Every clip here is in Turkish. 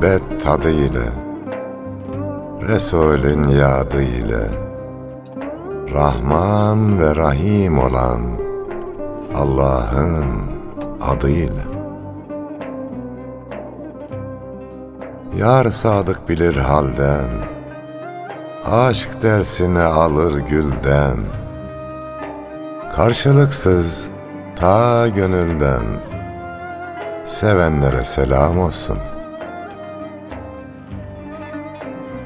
muhabbet tadı ile Resulün yadı ile Rahman ve Rahim olan Allah'ın adıyla Yar sadık bilir halden Aşk dersini alır gülden Karşılıksız ta gönülden Sevenlere selam olsun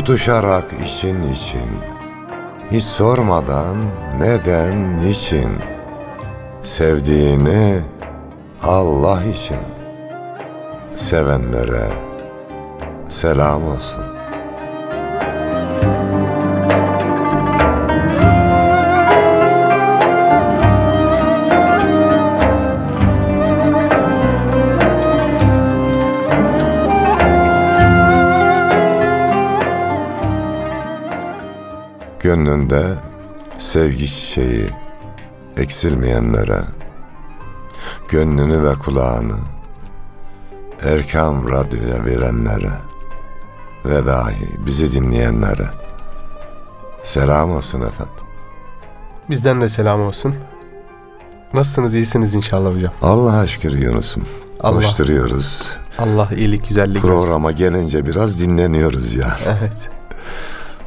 Tutuşarak için için. Hiç sormadan neden niçin. Sevdiğini Allah için. Sevenlere selam olsun Gönlünde sevgi çiçeği eksilmeyenlere, gönlünü ve kulağını Erkam Radyo'ya verenlere ve dahi bizi dinleyenlere selam olsun efendim. Bizden de selam olsun. Nasılsınız? İyisiniz inşallah hocam. Allah'a şükür Yunus'um. Allah. Koşturuyoruz. Allah iyilik, güzellik versin. Programa gelince biraz dinleniyoruz ya. Evet.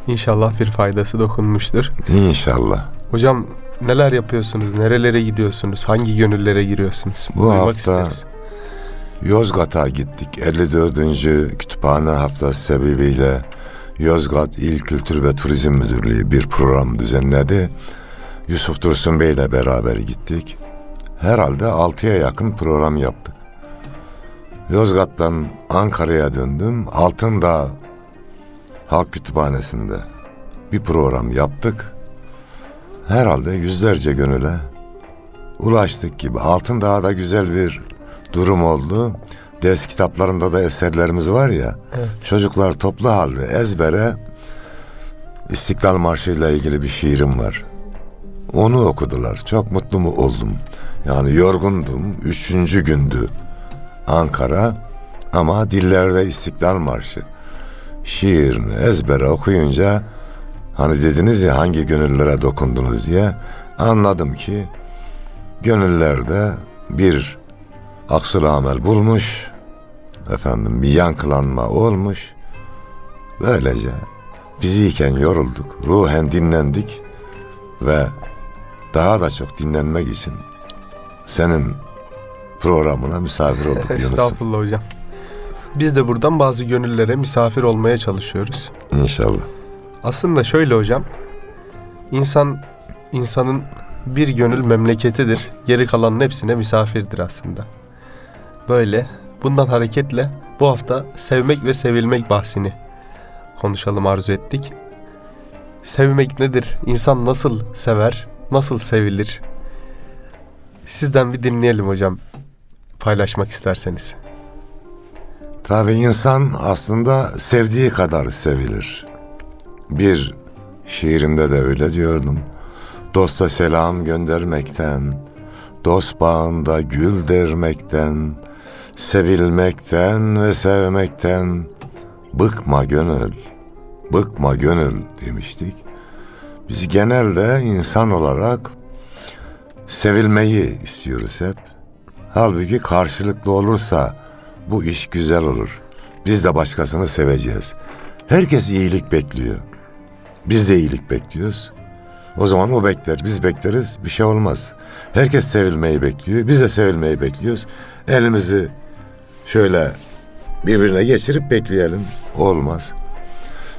İnşallah bir faydası dokunmuştur. İnşallah. Hocam neler yapıyorsunuz? Nerelere gidiyorsunuz? Hangi gönüllere giriyorsunuz? Bu Duymak hafta isteriz. Yozgat'a gittik. 54. Kütüphane Haftası sebebiyle Yozgat İl Kültür ve Turizm Müdürlüğü bir program düzenledi. Yusuf Dursun Bey ile beraber gittik. Herhalde 6'ya yakın program yaptık. Yozgat'tan Ankara'ya döndüm. Altındağ Halk Kütüphanesi'nde bir program yaptık. Herhalde yüzlerce gönüle ulaştık gibi. Altındağ'da güzel bir durum oldu. Ders kitaplarında da eserlerimiz var ya. Evet. Çocuklar toplu halde ezbere İstiklal Marşı ile ilgili bir şiirim var. Onu okudular. Çok mutlu mu oldum. Yani yorgundum. Üçüncü gündü Ankara. Ama dillerde İstiklal Marşı. Şiirini ezbere okuyunca hani dediniz ya hangi gönüllere dokundunuz diye anladım ki gönüllerde bir aksul amel bulmuş efendim bir yankılanma olmuş böylece fiziken yorulduk ruhen dinlendik ve daha da çok dinlenmek için senin programına misafir olduk Yunus'um. Estağfurullah hocam. Biz de buradan bazı gönüllere misafir olmaya çalışıyoruz. İnşallah. Aslında şöyle hocam. İnsan insanın bir gönül memleketidir. Geri kalanın hepsine misafirdir aslında. Böyle bundan hareketle bu hafta sevmek ve sevilmek bahsini konuşalım arzu ettik. Sevmek nedir? İnsan nasıl sever? Nasıl sevilir? Sizden bir dinleyelim hocam. Paylaşmak isterseniz. Tabii insan aslında sevdiği kadar sevilir. Bir şiirimde de öyle diyordum. Dosta selam göndermekten, dost bağında gül dermekten, sevilmekten ve sevmekten bıkma gönül, bıkma gönül demiştik. Biz genelde insan olarak sevilmeyi istiyoruz hep. Halbuki karşılıklı olursa bu iş güzel olur. Biz de başkasını seveceğiz. Herkes iyilik bekliyor. Biz de iyilik bekliyoruz. O zaman o bekler, biz bekleriz, bir şey olmaz. Herkes sevilmeyi bekliyor, biz de sevilmeyi bekliyoruz. Elimizi şöyle birbirine geçirip bekleyelim. Olmaz.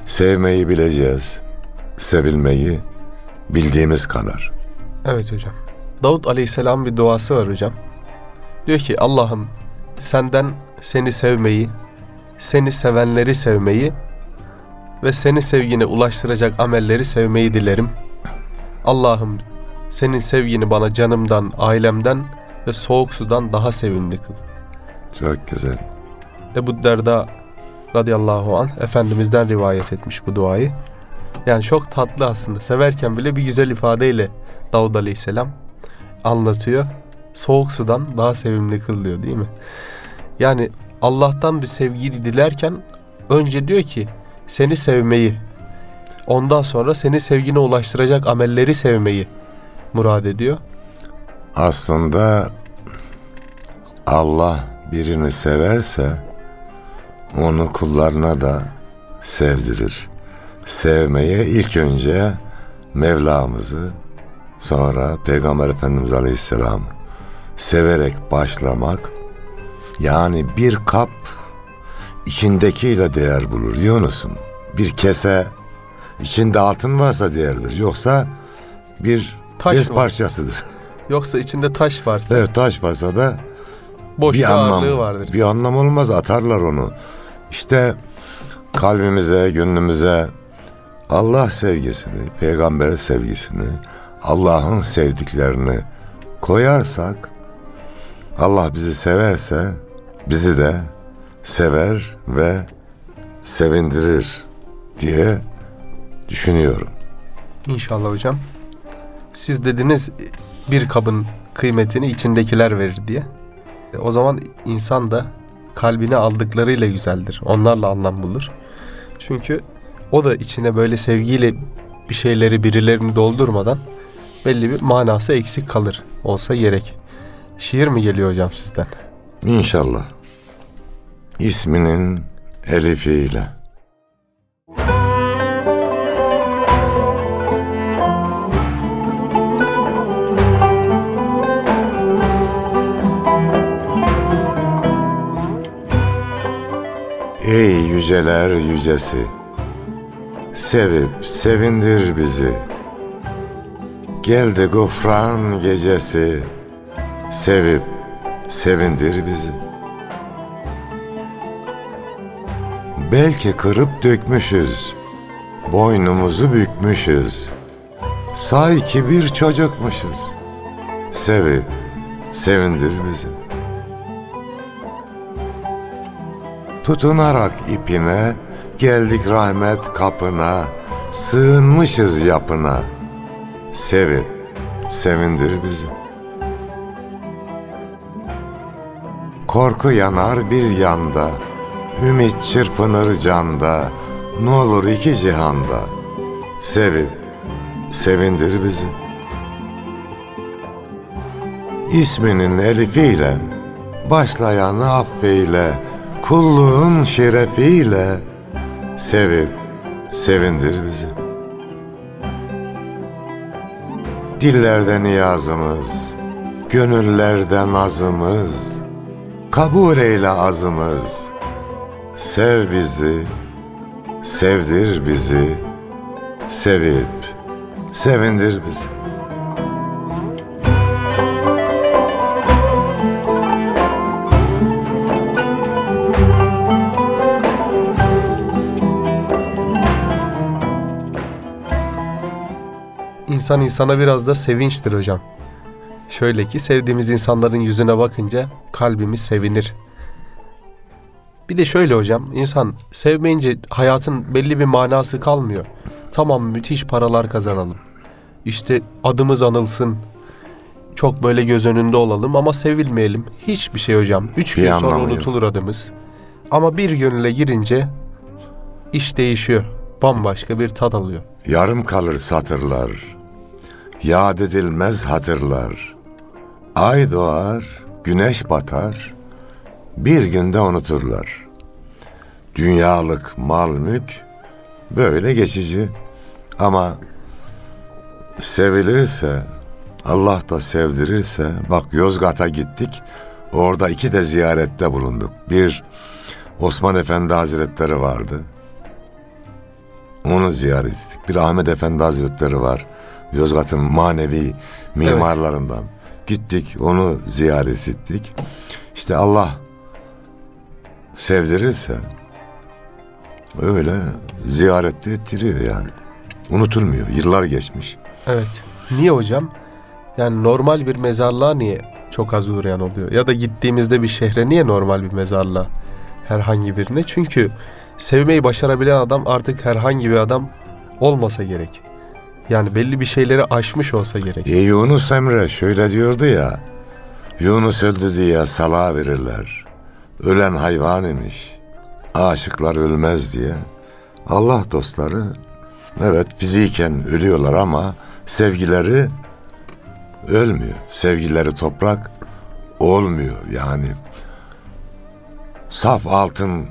Sevmeyi bileceğiz. Sevilmeyi bildiğimiz kadar. Evet hocam. Davut Aleyhisselam bir duası var hocam. Diyor ki Allah'ım senden seni sevmeyi, seni sevenleri sevmeyi ve seni sevgine ulaştıracak amelleri sevmeyi dilerim. Allah'ım senin sevgini bana canımdan, ailemden ve soğuk sudan daha sevimli kıl. Çok güzel. Ebu Derda radıyallahu an Efendimiz'den rivayet etmiş bu duayı. Yani çok tatlı aslında. Severken bile bir güzel ifadeyle Davud aleyhisselam anlatıyor. Soğuk sudan daha sevimli kıl diyor değil mi? Yani Allah'tan bir sevgi dilerken önce diyor ki seni sevmeyi, ondan sonra seni sevgine ulaştıracak amelleri sevmeyi murad ediyor. Aslında Allah birini severse onu kullarına da sevdirir. Sevmeye ilk önce Mevlamızı sonra Peygamber Efendimiz Aleyhisselam severek başlamak yani bir kap içindekiyle değer bulur Yunus'um. Bir kese içinde altın varsa değerlidir. Yoksa bir Taş bez parçasıdır. Yoksa içinde taş varsa Evet taş varsa da boş bir, anlam vardır. bir anlam olmaz atarlar onu. İşte kalbimize, gönlümüze Allah sevgisini, peygamber sevgisini, Allah'ın sevdiklerini koyarsak Allah bizi severse bizi de sever ve sevindirir diye düşünüyorum. İnşallah hocam. Siz dediniz bir kabın kıymetini içindekiler verir diye. E, O zaman insan da kalbine aldıklarıyla güzeldir. Onlarla anlam bulur. Çünkü o da içine böyle sevgiyle bir şeyleri birilerini doldurmadan belli bir manası eksik kalır. Olsa gerek. Şiir mi geliyor hocam sizden? İnşallah. İsminin elifiyle. Ey yüceler yücesi, sevip sevindir bizi. Geldi gufran gecesi, sevip sevindir bizi. Belki kırıp dökmüşüz, boynumuzu bükmüşüz. Say ki bir çocukmuşuz. Sevip sevindir bizi. Tutunarak ipine geldik rahmet kapına. Sığınmışız yapına. Sevip sevindir bizi. Korku yanar bir yanda, ümit çırpınır canda, ne olur iki cihanda. Sevip, sevindir bizi. İsminin elifiyle, başlayanı affeyle, kulluğun şerefiyle, sevip, sevindir bizi. Dillerde niyazımız, gönüllerde nazımız, kabul eyle azımız. Sev bizi, sevdir bizi, sevip sevindir bizi. İnsan insana biraz da sevinçtir hocam. Şöyle ki sevdiğimiz insanların yüzüne bakınca kalbimiz sevinir. Bir de şöyle hocam, insan sevmeyince hayatın belli bir manası kalmıyor. Tamam müthiş paralar kazanalım. İşte adımız anılsın. Çok böyle göz önünde olalım ama sevilmeyelim. Hiçbir şey hocam. Üç Bir gün sonra anlamı yok. unutulur adımız. Ama bir gönüle girince iş değişiyor. Bambaşka bir tat alıyor. Yarım kalır satırlar, yad edilmez hatırlar. Ay doğar, güneş batar, bir günde unuturlar. Dünyalık mal mülk böyle geçici ama sevilirse, Allah da sevdirirse, bak Yozgat'a gittik, orada iki de ziyarette bulunduk. Bir Osman Efendi Hazretleri vardı. Onu ziyaret ettik. Bir Ahmet Efendi Hazretleri var. Yozgat'ın manevi mimarlarından. Gittik onu ziyaret ettik. İşte Allah sevdirirse öyle ziyarette ettiriyor yani. Unutulmuyor. Yıllar geçmiş. Evet. Niye hocam? Yani normal bir mezarlığa niye çok az uğrayan oluyor? Ya da gittiğimizde bir şehre niye normal bir mezarlığa herhangi birine? Çünkü sevmeyi başarabilen adam artık herhangi bir adam olmasa gerek. Yani belli bir şeyleri aşmış olsa gerek. E, Yunus Emre şöyle diyordu ya. Yunus öldü diye salağa verirler. Ölen hayvan imiş. Aşıklar ölmez diye. Allah dostları evet fiziken ölüyorlar ama sevgileri ölmüyor. Sevgileri toprak olmuyor yani. Saf altın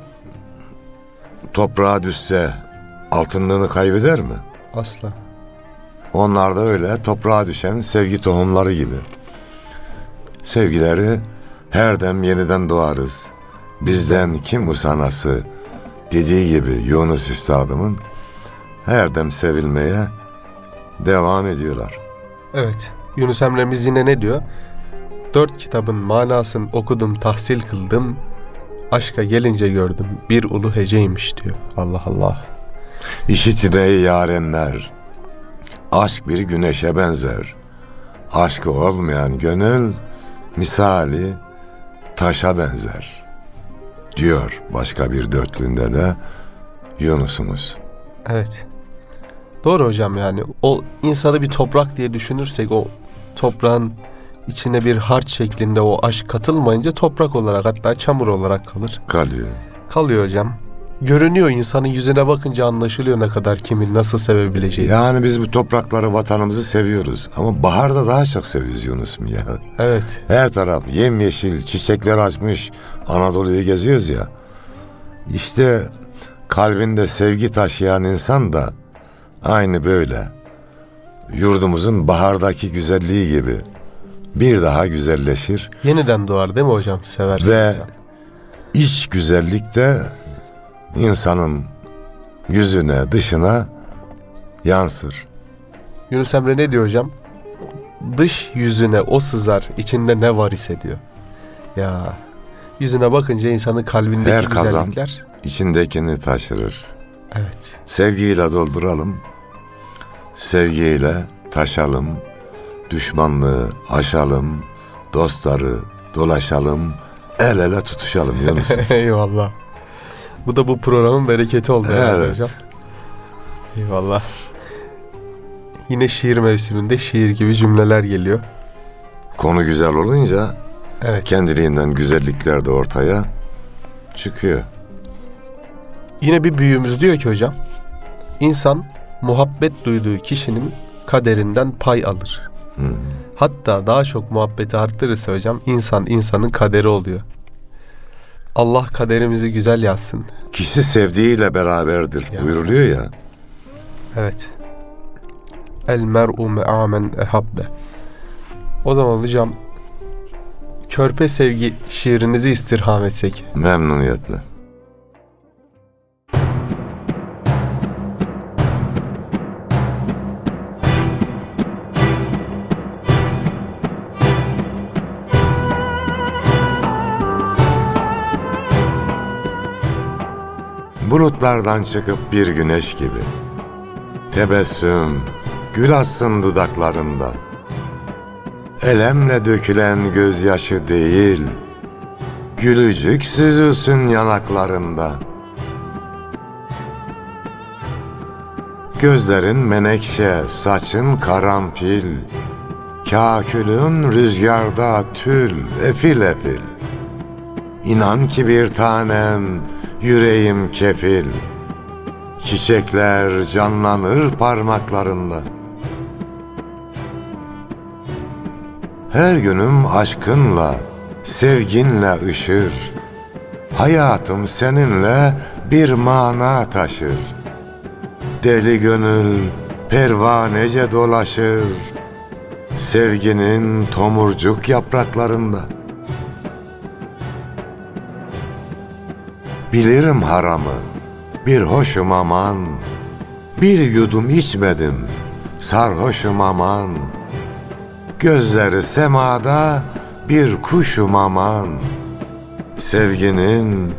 toprağa düşse altınlığını kaybeder mi? Asla. Onlar da öyle toprağa düşen sevgi tohumları gibi. Sevgileri her dem yeniden doğarız. Bizden kim usanası dediği gibi Yunus Üstadımın her dem sevilmeye devam ediyorlar. Evet. Yunus Emre'miz yine ne diyor? Dört kitabın manasını okudum, tahsil kıldım. Aşka gelince gördüm bir ulu heceymiş diyor. Allah Allah. İşitin ey yarenler, aşk bir güneşe benzer. Aşkı olmayan gönül misali taşa benzer. Diyor başka bir dörtlüğünde de Yunus'umuz. Evet. Doğru hocam yani o insanı bir toprak diye düşünürsek o toprağın içine bir harç şeklinde o aşk katılmayınca toprak olarak hatta çamur olarak kalır. Kalıyor. Kalıyor hocam. Görünüyor insanın yüzüne bakınca anlaşılıyor ne kadar kimin nasıl sevebileceği. Yani biz bu toprakları, vatanımızı seviyoruz. Ama baharda daha çok seviyoruz Yunus'um ya. Evet. Her taraf yemyeşil, çiçekler açmış. Anadolu'yu geziyoruz ya. İşte kalbinde sevgi taşıyan insan da aynı böyle. Yurdumuzun bahardaki güzelliği gibi bir daha güzelleşir. Yeniden doğar değil mi hocam? Seversin Ve- insan. İç güzellik de insanın yüzüne, dışına yansır. Yunus Emre ne diyor hocam? Dış yüzüne o sızar, içinde ne var ise diyor. Ya yüzüne bakınca insanın kalbindeki Her kazan. güzellikler. İçindekini taşırır. Evet. Sevgiyle dolduralım. Sevgiyle taşalım. Düşmanlığı aşalım. Dostları dolaşalım. El ele tutuşalım Yunus. Eyvallah. Bu da bu programın bereketi oldu herhalde Evet. hocam. Eyvallah. Yine şiir mevsiminde şiir gibi cümleler geliyor. Konu güzel olunca Evet. kendiliğinden güzellikler de ortaya çıkıyor. Yine bir büyüğümüz diyor ki hocam. İnsan muhabbet duyduğu kişinin kaderinden pay alır. Hı. Hatta daha çok muhabbeti arttırırsa hocam insan insanın kaderi oluyor. Allah kaderimizi güzel yazsın. Kişi sevdiğiyle beraberdir Ya. buyuruluyor ya. Evet. El mer'u me'amen ehabbe. O zaman hocam Körpe Sevgi şiirinizi istirham etsek. Memnuniyetle. Bulutlardan çıkıp bir güneş gibi. Tebessüm, gül assın dudaklarında. Elemle dökülen gözyaşı değil, Gülücük süzülsün yanaklarında. Gözlerin menekşe, saçın karanfil. Kakülün rüzgarda tül, efil efil. İnan ki bir tanem, yüreğim kefil. Çiçekler canlanır parmaklarında. Her günüm aşkınla, sevginle ışır. Hayatım seninle bir mana taşır. Deli gönül pervanece dolaşır. Sevginin tomurcuk yapraklarında. Bilirim haramı, bir hoşum aman. Bir yudum içmedim, sarhoşum aman. Gözleri semada bir kuşum aman. Sevginin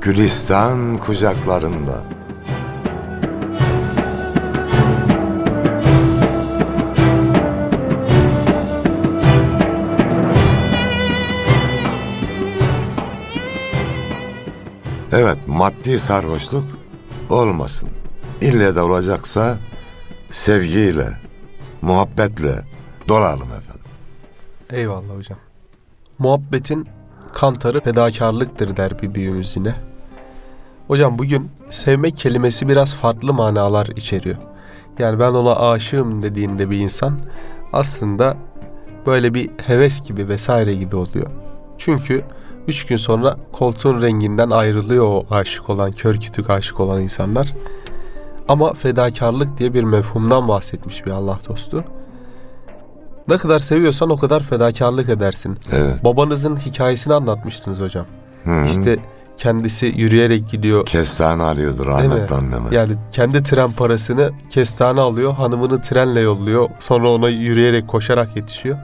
Gülistan kucaklarında. Evet, maddi sarhoşluk olmasın. İlle de olacaksa sevgiyle, muhabbetle dolalım efendim. Eyvallah hocam. Muhabbetin kantarı fedakarlıktır der bir büyüğümüz yine. Hocam bugün sevmek kelimesi biraz farklı manalar içeriyor. Yani ben ona aşığım dediğinde bir insan aslında böyle bir heves gibi vesaire gibi oluyor. Çünkü üç gün sonra koltuğun renginden ayrılıyor o aşık olan, kör kütük aşık olan insanlar. Ama fedakarlık diye bir mefhumdan bahsetmiş bir Allah dostu. Ne kadar seviyorsan o kadar fedakarlık edersin. Evet. Babanızın hikayesini anlatmıştınız hocam. Hı hı. İşte kendisi yürüyerek gidiyor. Kestane alıyordu rahmetli anneme. Yani kendi tren parasını kestane alıyor, hanımını trenle yolluyor. Sonra ona yürüyerek, koşarak yetişiyor.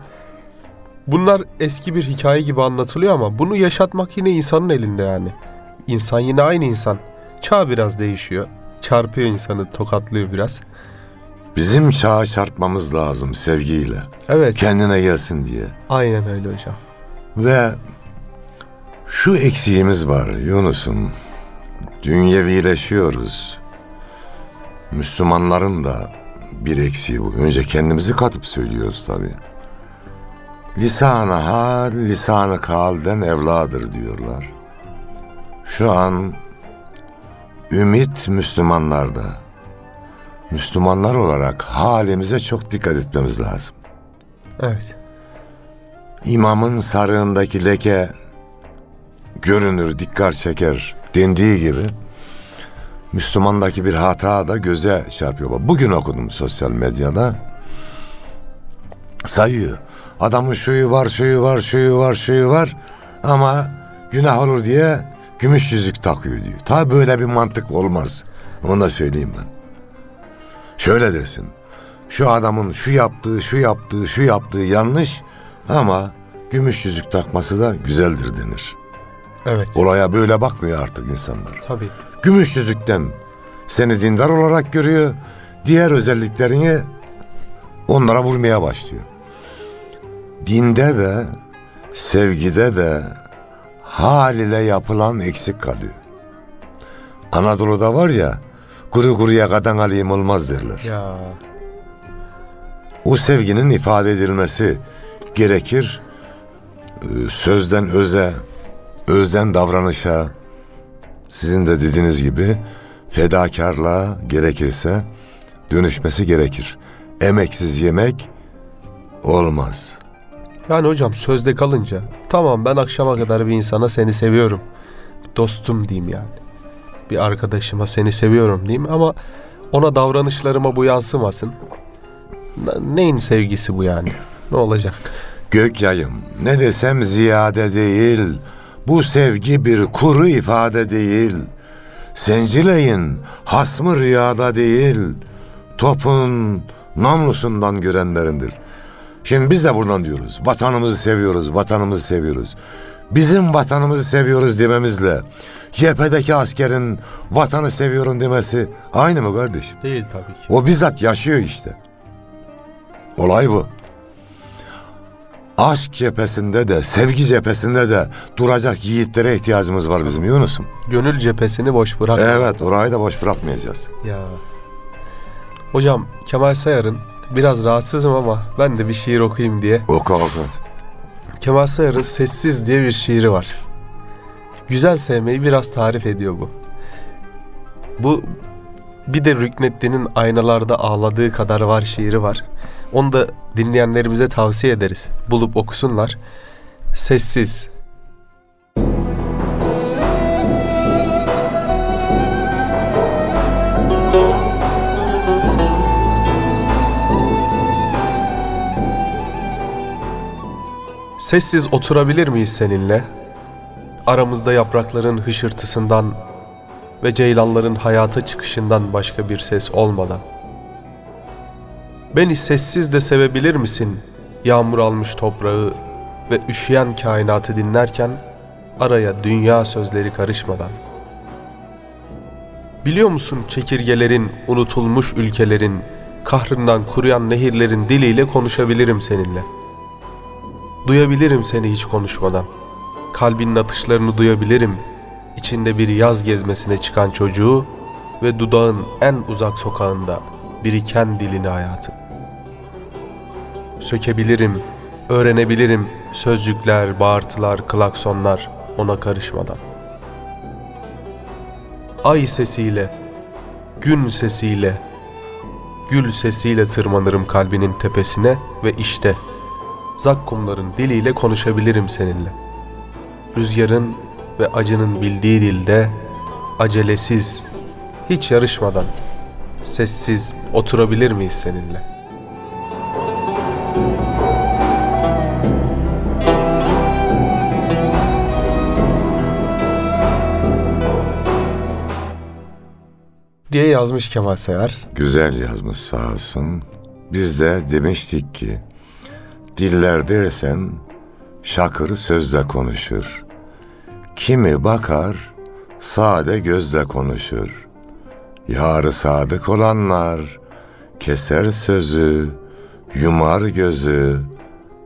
Bunlar eski bir hikaye gibi anlatılıyor ama bunu yaşatmak yine insanın elinde yani. İnsan yine aynı insan. Çağ biraz değişiyor. Çarpıyor insanı, tokatlıyor biraz. Bizim çağa çarpmamız lazım sevgiyle. Evet, Kendine gelsin diye. aynen öyle hocam. Ve şu eksiğimiz var Yunus'um. Dünyevileşiyoruz. Müslümanların da bir eksiği bu. Önce kendimizi katıp söylüyoruz tabi. Lisan-ı hal, lisan-ı kalden evladır diyorlar. Şu an ümit Müslümanlarda. Müslümanlar olarak halimize çok dikkat etmemiz lazım. Evet, İmamın sarığındaki leke görünür, dikkat çeker dendiği gibi Müslümandaki bir hata da göze çarpıyor. Bugün okudum sosyal medyada sayıyor. Adamın şuyu var, şuyu var, şuyu var, şuyu var ama günah olur diye gümüş yüzük takıyor diyor. Tabi böyle bir mantık olmaz. Onu da söyleyeyim ben. Şöyle dersin. Şu adamın şu yaptığı, şu yaptığı, şu yaptığı yanlış ama gümüş yüzük takması da güzeldir denir. evet. Olaya böyle bakmıyor artık insanlar. Tabii. Gümüş yüzükten seni dindar olarak görüyor. Diğer özelliklerini onlara vurmaya başlıyor. Dinde de sevgide de hal ile yapılan eksik kalıyor. Anadolu'da var ya kuru kuruya kadan alayım olmaz derler. Ya, O sevginin ifade edilmesi gerekir. Ee, Sözden öze, özden davranışa, sizin de dediğiniz gibi fedakarlığa gerekirse dönüşmesi gerekir. Emeksiz yemek olmaz. Yani hocam sözde kalınca tamam ben akşama kadar bir insana seni seviyorum. Dostum diyeyim yani. Bir arkadaşıma seni seviyorum diyeyim ama ona davranışlarıma bu yansımasın. Ne- Neyin sevgisi bu yani? Ne olacak? Gök yayım ne desem ziyade değil. Bu sevgi bir kuru ifade değil. Sencileyin hasmı rüyada değil. Topun namlusundan görenlerindir. Şimdi biz de buradan diyoruz. Vatanımızı seviyoruz, vatanımızı seviyoruz. Bizim vatanımızı seviyoruz dememizle cephedeki askerin vatanı seviyorum demesi aynı mı kardeşim? Değil tabii ki. O bizzat yaşıyor işte. Olay bu. Aşk cephesinde de, sevgi cephesinde de duracak yiğitlere ihtiyacımız var bizim Yunus'um. Gönül cephesini boş bırak. Evet, orayı da boş bırakmayacağız. Ya. Hocam Kemal Sayar'ın biraz rahatsızım ama ben de bir şiir okuyayım diye. Oku oku. Kemal Sayar'ın Sessiz diye bir şiiri var. Güzel sevmeyi biraz tarif ediyor bu. Bu bir de Rükneddin'in aynalarda ağladığı kadar var şiiri var. Onu da dinleyenlerimize tavsiye ederiz. Bulup okusunlar. Sessiz. Sessiz oturabilir miyiz seninle? Aramızda yaprakların hışırtısından ve ceylanların hayata çıkışından başka bir ses olmadan. Beni sessiz de sevebilir misin? Yağmur almış toprağı ve üşüyen kainatı dinlerken araya dünya sözleri karışmadan. Biliyor musun çekirgelerin, unutulmuş ülkelerin, kahrından kuruyan nehirlerin diliyle konuşabilirim seninle. Duyabilirim seni hiç konuşmadan. Kalbinin atışlarını duyabilirim. İçinde bir yaz gezmesine çıkan çocuğu ve dudağın en uzak sokağında biriken dilini hayatın. Sökebilirim, öğrenebilirim sözcükler, bağırtılar, klaksonlar ona karışmadan. Ay sesiyle, gün sesiyle, gül sesiyle tırmanırım kalbinin tepesine ve işte zakkumların diliyle konuşabilirim seninle. Rüzgarın ve acının bildiği dilde acelesiz, hiç yarışmadan, sessiz oturabilir miyiz seninle?'' diye yazmış Kemal Sayar. Güzel yazmış sağ olsun. Biz de demiştik ki diller dersen şakır sözle konuşur. Kimi bakar sade gözle konuşur. Yarı sadık olanlar keser sözü, yumar gözü,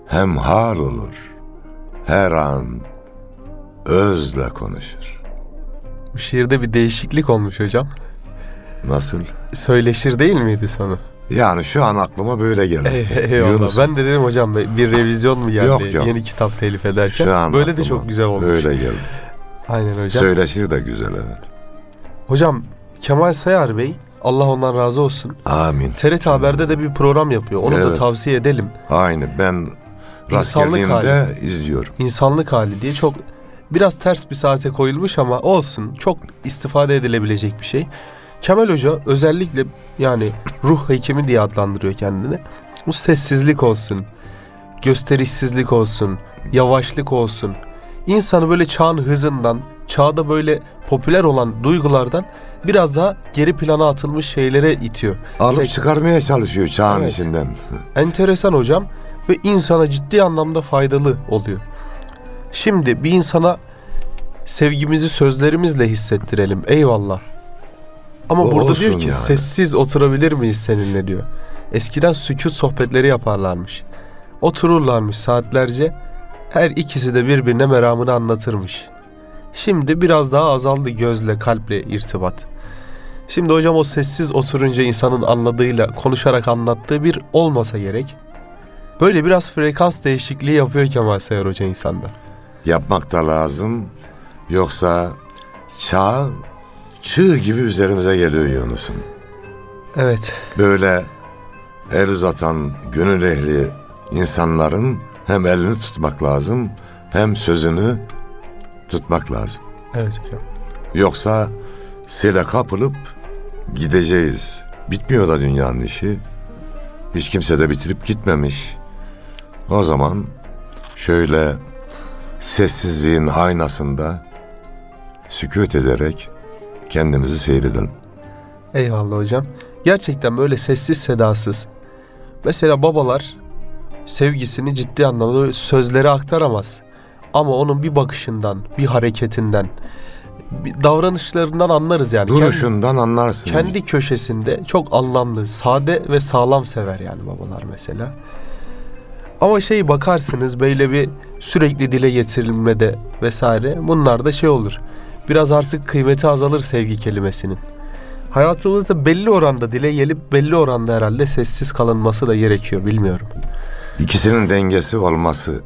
hem hal olur. Her an özle konuşur. Bu şiirde bir değişiklik olmuş hocam. Nasıl? Söyleşir değil miydi sonu? Yani şu an aklıma böyle geldi. Eyvallah. Yunus, Ben de dedim hocam bir revizyon mu geldi Yok, yok. yeni kitap telif ederken? şu an Böyle de çok güzel olmuş. Böyle geldi. Aynen hocam. Söyleşir de güzel evet. Hocam Kemal Sayar Bey Allah ondan razı olsun. Amin. TRT Haber'de de bir program yapıyor. Onu da Evet. tavsiye edelim. Aynı ben rast İnsanlık geldiğimde izliyorum. İnsanlık hali diye çok biraz ters bir saate koyulmuş ama olsun. Çok istifade edilebilecek bir şey. Kemal Hoca özellikle yani ruh hekimi diye adlandırıyor kendini. Bu sessizlik olsun, gösterişsizlik olsun, yavaşlık olsun. İnsanı böyle çağın hızından, çağda böyle popüler olan duygulardan biraz daha geri plana atılmış şeylere itiyor. Alıp Tek- çıkarmaya çalışıyor çağın Evet. içinden. Enteresan hocam ve insana ciddi anlamda faydalı oluyor. Şimdi bir insana sevgimizi sözlerimizle hissettirelim. Eyvallah. Ama O burada olsun diyor ki yani. sessiz oturabilir miyiz seninle diyor. Eskiden sükut sohbetleri yaparlarmış. Otururlarmış saatlerce. Her ikisi de birbirine meramını anlatırmış. Şimdi biraz daha azaldı gözle kalple irtibat. Şimdi hocam o sessiz oturunca insanın anladığıyla konuşarak anlattığı bir olmasa gerek. Böyle biraz frekans değişikliği yapıyor Kemal Sayar Hoca insanda. Yapmak da lazım. Yoksa çağ çığ gibi üzerimize geliyor Yunus'um. Evet. Böyle el uzatan gönül ehli insanların hem elini tutmak lazım hem sözünü tutmak lazım. Evet hocam. Yoksa sele kapılıp gideceğiz. Bitmiyor da dünyanın işi. Hiç kimse de bitirip gitmemiş. O zaman şöyle sessizliğin aynasında sükut ederek kendimizi seyredelim. Eyvallah hocam. Gerçekten böyle sessiz sedasız. Mesela babalar sevgisini ciddi anlamda sözlere aktaramaz. Ama onun bir bakışından, bir hareketinden, bir davranışlarından anlarız yani. Kendi- Duruşundan anlarsın. kendi köşesinde çok anlamlı, sade ve sağlam sever yani babalar mesela. Ama şey bakarsınız böyle bir sürekli dile getirilmede vesaire bunlar da şey olur. Biraz artık kıymeti azalır sevgi kelimesinin. Hayatımızda belli oranda dile gelip belli oranda herhalde sessiz kalınması da gerekiyor bilmiyorum. İkisinin dengesi olması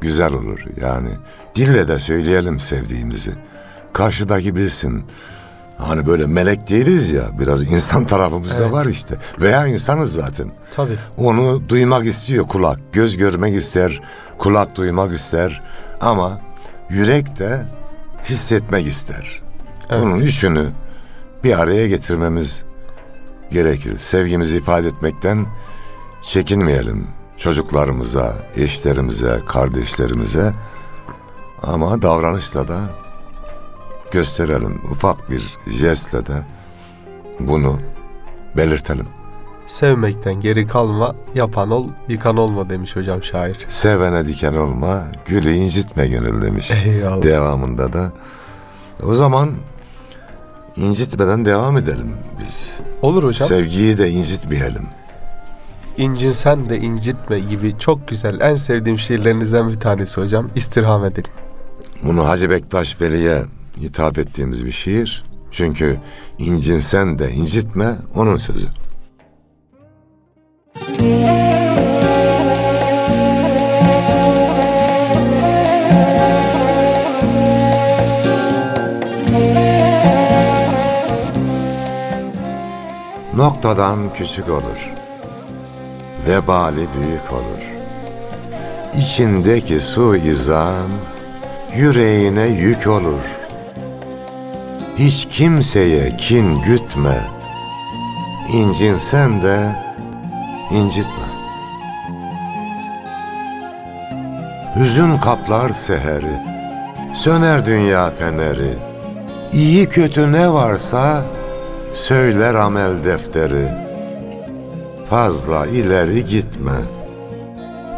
güzel olur. Yani dille de söyleyelim sevdiğimizi. Karşıdaki bilsin. Hani böyle melek değiliz ya. Biraz insan tarafımızda Evet. var işte. Veya insanız zaten. Tabii. Onu duymak istiyor kulak. Göz görmek ister, kulak duymak ister. Ama yürek de hissetmek ister. Evet. Bunun üçünü bir araya getirmemiz gerekir. Sevgimizi ifade etmekten çekinmeyelim. Çocuklarımıza, eşlerimize, kardeşlerimize ama davranışla da gösterelim. Ufak bir jestle de bunu belirtelim. Sevmekten geri kalma, yapan ol, yıkan olma demiş hocam şair. Sevene diken olma, gülü incitme gönül demiş. Eyvallah. Devamında da. O zaman incitmeden devam edelim biz. Olur hocam. Sevgiyi de incitmeyelim. İncinsen de incitme gibi çok güzel. En sevdiğim şiirlerinizden bir tanesi hocam. İstirham edelim. Bunu Hacı Bektaş Veli'ye hitap ettiğimiz bir şiir. Çünkü incinsen de incitme onun sözü. Noktadan küçük olur. Vebali büyük olur. İçindeki su izan yüreğine yük olur. Hiç kimseye kin gütme. İncinsen de incitme. Hüzün kaplar seheri, söner dünya feneri. İyi kötü ne varsa söyler amel defteri. Fazla ileri gitme.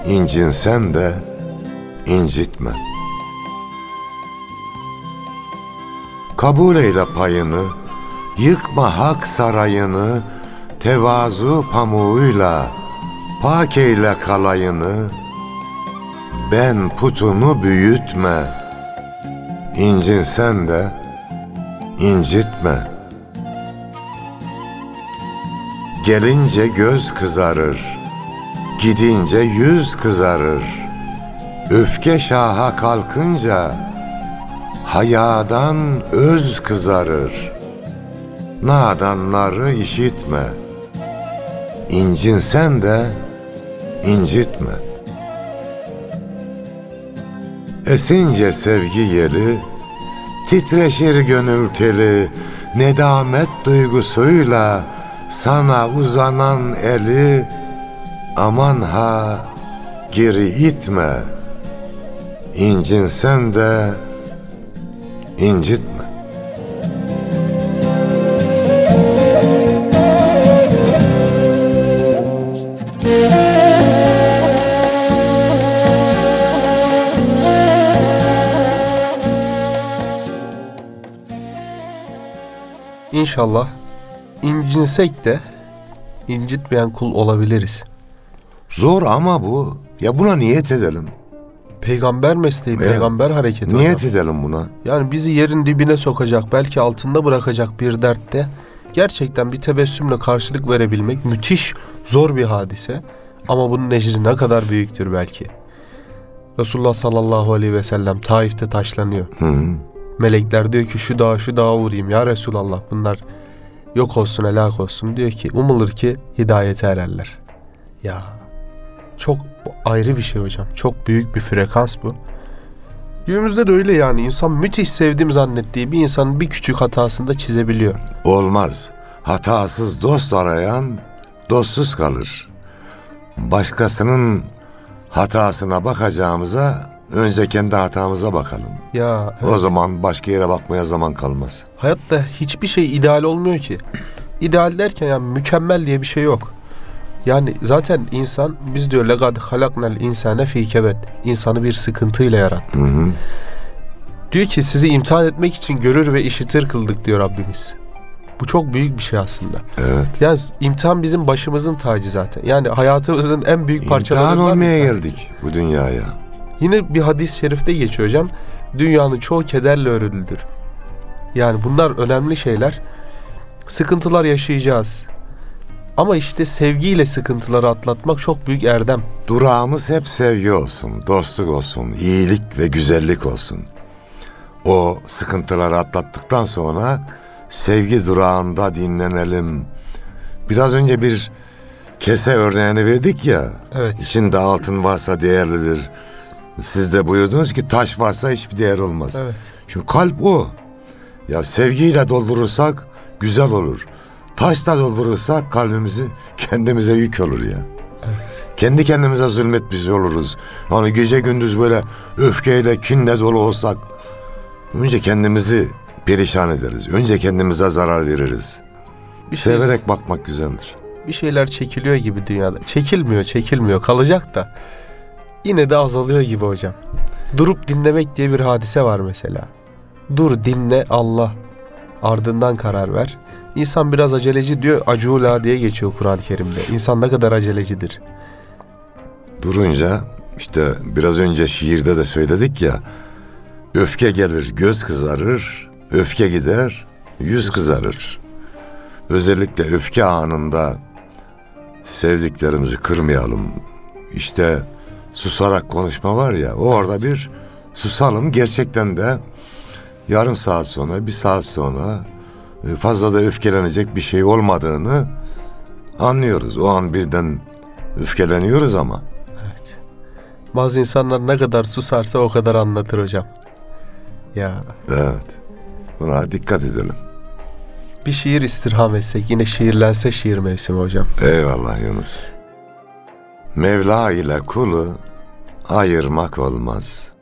İncinsen de incitme. Kabul eyle payını, yıkma hak sarayını, tevazu pamuğuyla, pak eyle kalayını, ben putunu büyütme, incinsen de incitme. Gelince göz kızarır, gidince yüz kızarır, öfke şaha kalkınca, hayadan öz kızarır. Nadanları işitme. İncinsen de incitme. Esince sevgi yeri, titreşir gönül teli, nedamet duygusuyla sana uzanan eli, aman ha geri itme. İncinsen de incitme. İnşallah incinsek de incitmeyen kul olabiliriz. Zor ama bu. Ya buna niyet edelim. Peygamber mesleği, Evet. peygamber hareketi Niyet hocam. edelim buna. Yani bizi yerin dibine sokacak, belki altında bırakacak bir dertte gerçekten bir tebessümle karşılık verebilmek müthiş zor bir hadise. Ama bunun ecri ne kadar büyüktür belki. Resulullah sallallahu aleyhi ve sellem Taif'te taşlanıyor. Hı hı. Melekler diyor ki şu dağa şu dağa vurayım ya Resulallah bunlar yok olsun helak olsun. Diyor ki umulur ki hidayete ererler. Ya çok ayrı bir şey hocam. Çok büyük bir frekans bu. Günümüzde de öyle yani insan müthiş sevdim zannettiği bir insanın bir küçük hatasında çizebiliyor. Olmaz. Hatasız dost arayan dostsuz kalır. Başkasının hatasına bakacağımıza önce kendi hatamıza bakalım. Ya O zaman başka yere bakmaya zaman kalmaz. hayatta hiçbir şey ideal olmuyor ki. İdeal derken yani mükemmel diye bir şey yok. Yani zaten insan biz diyor legad halaknel insane fi kebed. İnsanı bir sıkıntıyla yarattı. Hı hı. Diyor ki sizi imtihan etmek için görür ve işitir kıldık diyor Rabbimiz. Bu çok büyük bir şey aslında. Evet. Yani imtihan bizim başımızın tacı zaten. Yani hayatımızın en büyük İmtihan parçalarından bir olmaya tanesi. geldik bu dünyaya. Yine bir hadis-i şerifte geçiyor hocam. Dünyanın çoğu kederle örülüdür. Yani bunlar önemli şeyler. Sıkıntılar yaşayacağız. Ama işte sevgiyle sıkıntıları atlatmak çok büyük erdem. Durağımız hep sevgi olsun, dostluk olsun, iyilik ve güzellik olsun. O sıkıntıları atlattıktan sonra sevgi durağında dinlenelim. Biraz önce bir kese örneğini verdik ya. Evet. İçinde altın varsa değerlidir. Siz de buyurdunuz ki taş varsa hiçbir değer olmaz. Evet. Şimdi kalp o. Ya sevgiyle doldurursak güzel olur. Taşla doldurursak kalbimizi kendimize yük olur ya. Kendi kendimize zulmetmiş oluruz. Hani gece gündüz böyle öfkeyle, kinle dolu olsak önce kendimizi perişan ederiz. Önce kendimize zarar veririz. Bir, şey, Severek bakmak güzeldir. bir şeyler çekiliyor gibi dünyada. Çekilmiyor, çekilmiyor. Kalacak da yine de azalıyor gibi hocam. Durup dinlemek diye bir hadise var mesela. Dur dinle Allah. ardından karar ver. İnsan biraz aceleci diyor. Acula diye geçiyor Kur'an-ı Kerim'de. İnsan ne kadar acelecidir. Durunca işte biraz önce şiirde de söyledik ya. Öfke gelir göz kızarır, öfke gider yüz kızarır. Özellikle öfke anında sevdiklerimizi kırmayalım. İşte susarak konuşma var ya orada bir susalım gerçekten de yarım saat sonra bir saat sonra e, fazla da öfkelenecek bir şey olmadığını anlıyoruz. O an birden öfkeleniyoruz ama Evet. Bazı insanlar ne kadar susarsa o kadar anlatır hocam. Ya evet buna dikkat edelim. bir şiir istirham etsek yine şiirlense şiir mevsimi hocam. Eyvallah Yunus. Mevla ile kulu ayırmak olmaz.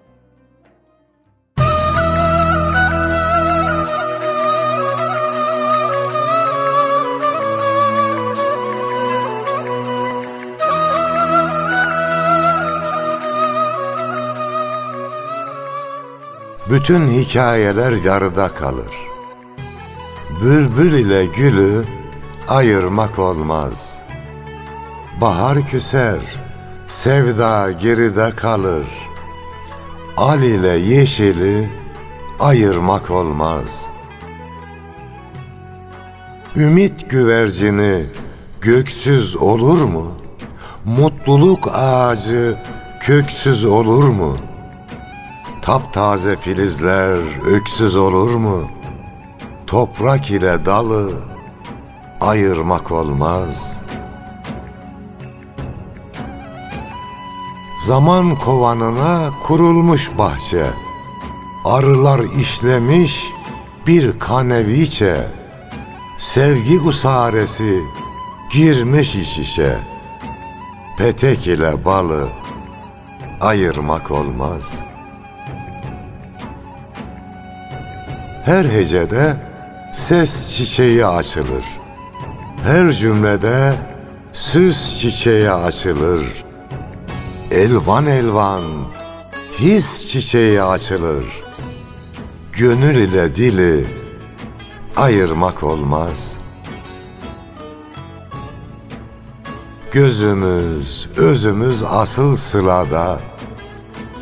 Bütün hikayeler yarıda kalır. Bülbül ile gülü ayırmak olmaz. Bahar küser, sevda geride kalır. Al ile yeşili ayırmak olmaz. Ümit güvercini göksüz olur mu? Mutluluk ağacı köksüz olur mu? Taptaze filizler öksüz olur mu? Toprak ile dalı ayırmak olmaz. Zaman kovanına kurulmuş bahçe. Arılar işlemiş bir kaneviçe. Sevgi gusaresi girmiş iç içe. Petek ile balı ayırmak olmaz. Her hecede ses çiçeği açılır. Her cümlede süs çiçeği açılır. Elvan elvan his çiçeği açılır. Gönül ile dili ayırmak olmaz. Gözümüz, özümüz asıl sılada.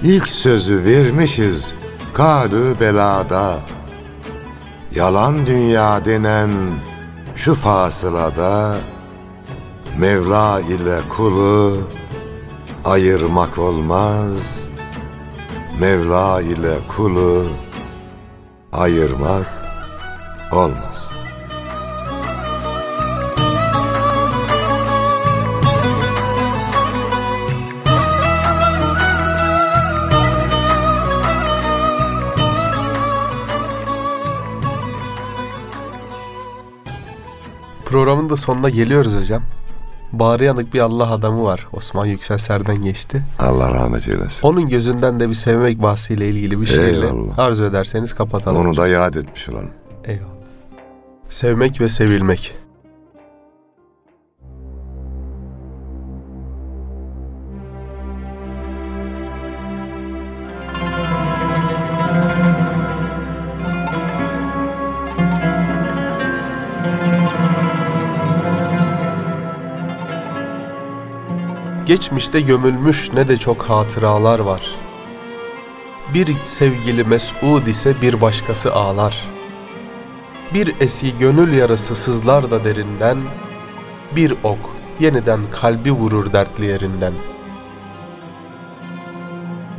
İlk sözü vermişiz kalü belada. Yalan dünya denen şu fasılada Mevla ile kulu ayırmak olmaz. Mevla ile kulu ayırmak olmaz. Programın da sonuna geliyoruz hocam. Bağrı yanık bir Allah adamı var. Osman Yüksel Serden geçti. Allah rahmet eylesin. Onun gözünden de bir sevmek bahsiyle ilgili bir şiirle Eyvallah. arzu ederseniz kapatalım. Onu da yad etmiş olalım. Eyvallah. Sevmek ve sevilmek. Geçmişte gömülmüş ne de çok hatıralar var. Bir sevgili mes'ud ise bir başkası ağlar. Bir esi gönül yarası sızlar da derinden, bir ok yeniden kalbi vurur dertli yerinden.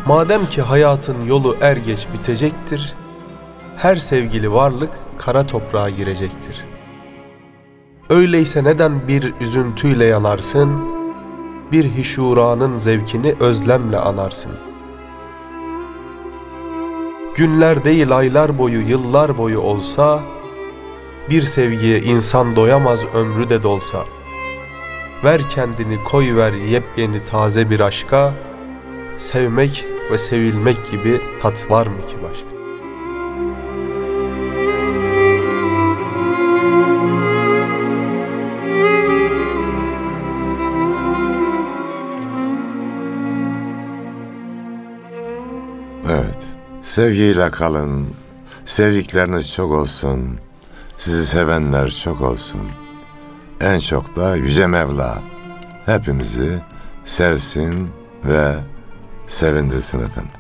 Madem ki hayatın yolu er geç bitecektir, her sevgili varlık kara toprağa girecektir. Öyleyse neden bir üzüntüyle yanarsın, bir hişuranın zevkini özlemle anarsın. Günler değil aylar boyu, yıllar boyu olsa, bir sevgiye insan doyamaz ömrü de dolsa. Ver kendini koy ver yepyeni taze bir aşka, sevmek ve sevilmek gibi tat var mı ki başka? Sevgiyle kalın. Sevdikleriniz çok olsun. Sizi sevenler çok olsun. En çok da Yüce Mevla hepimizi sevsin ve sevindirsin efendim.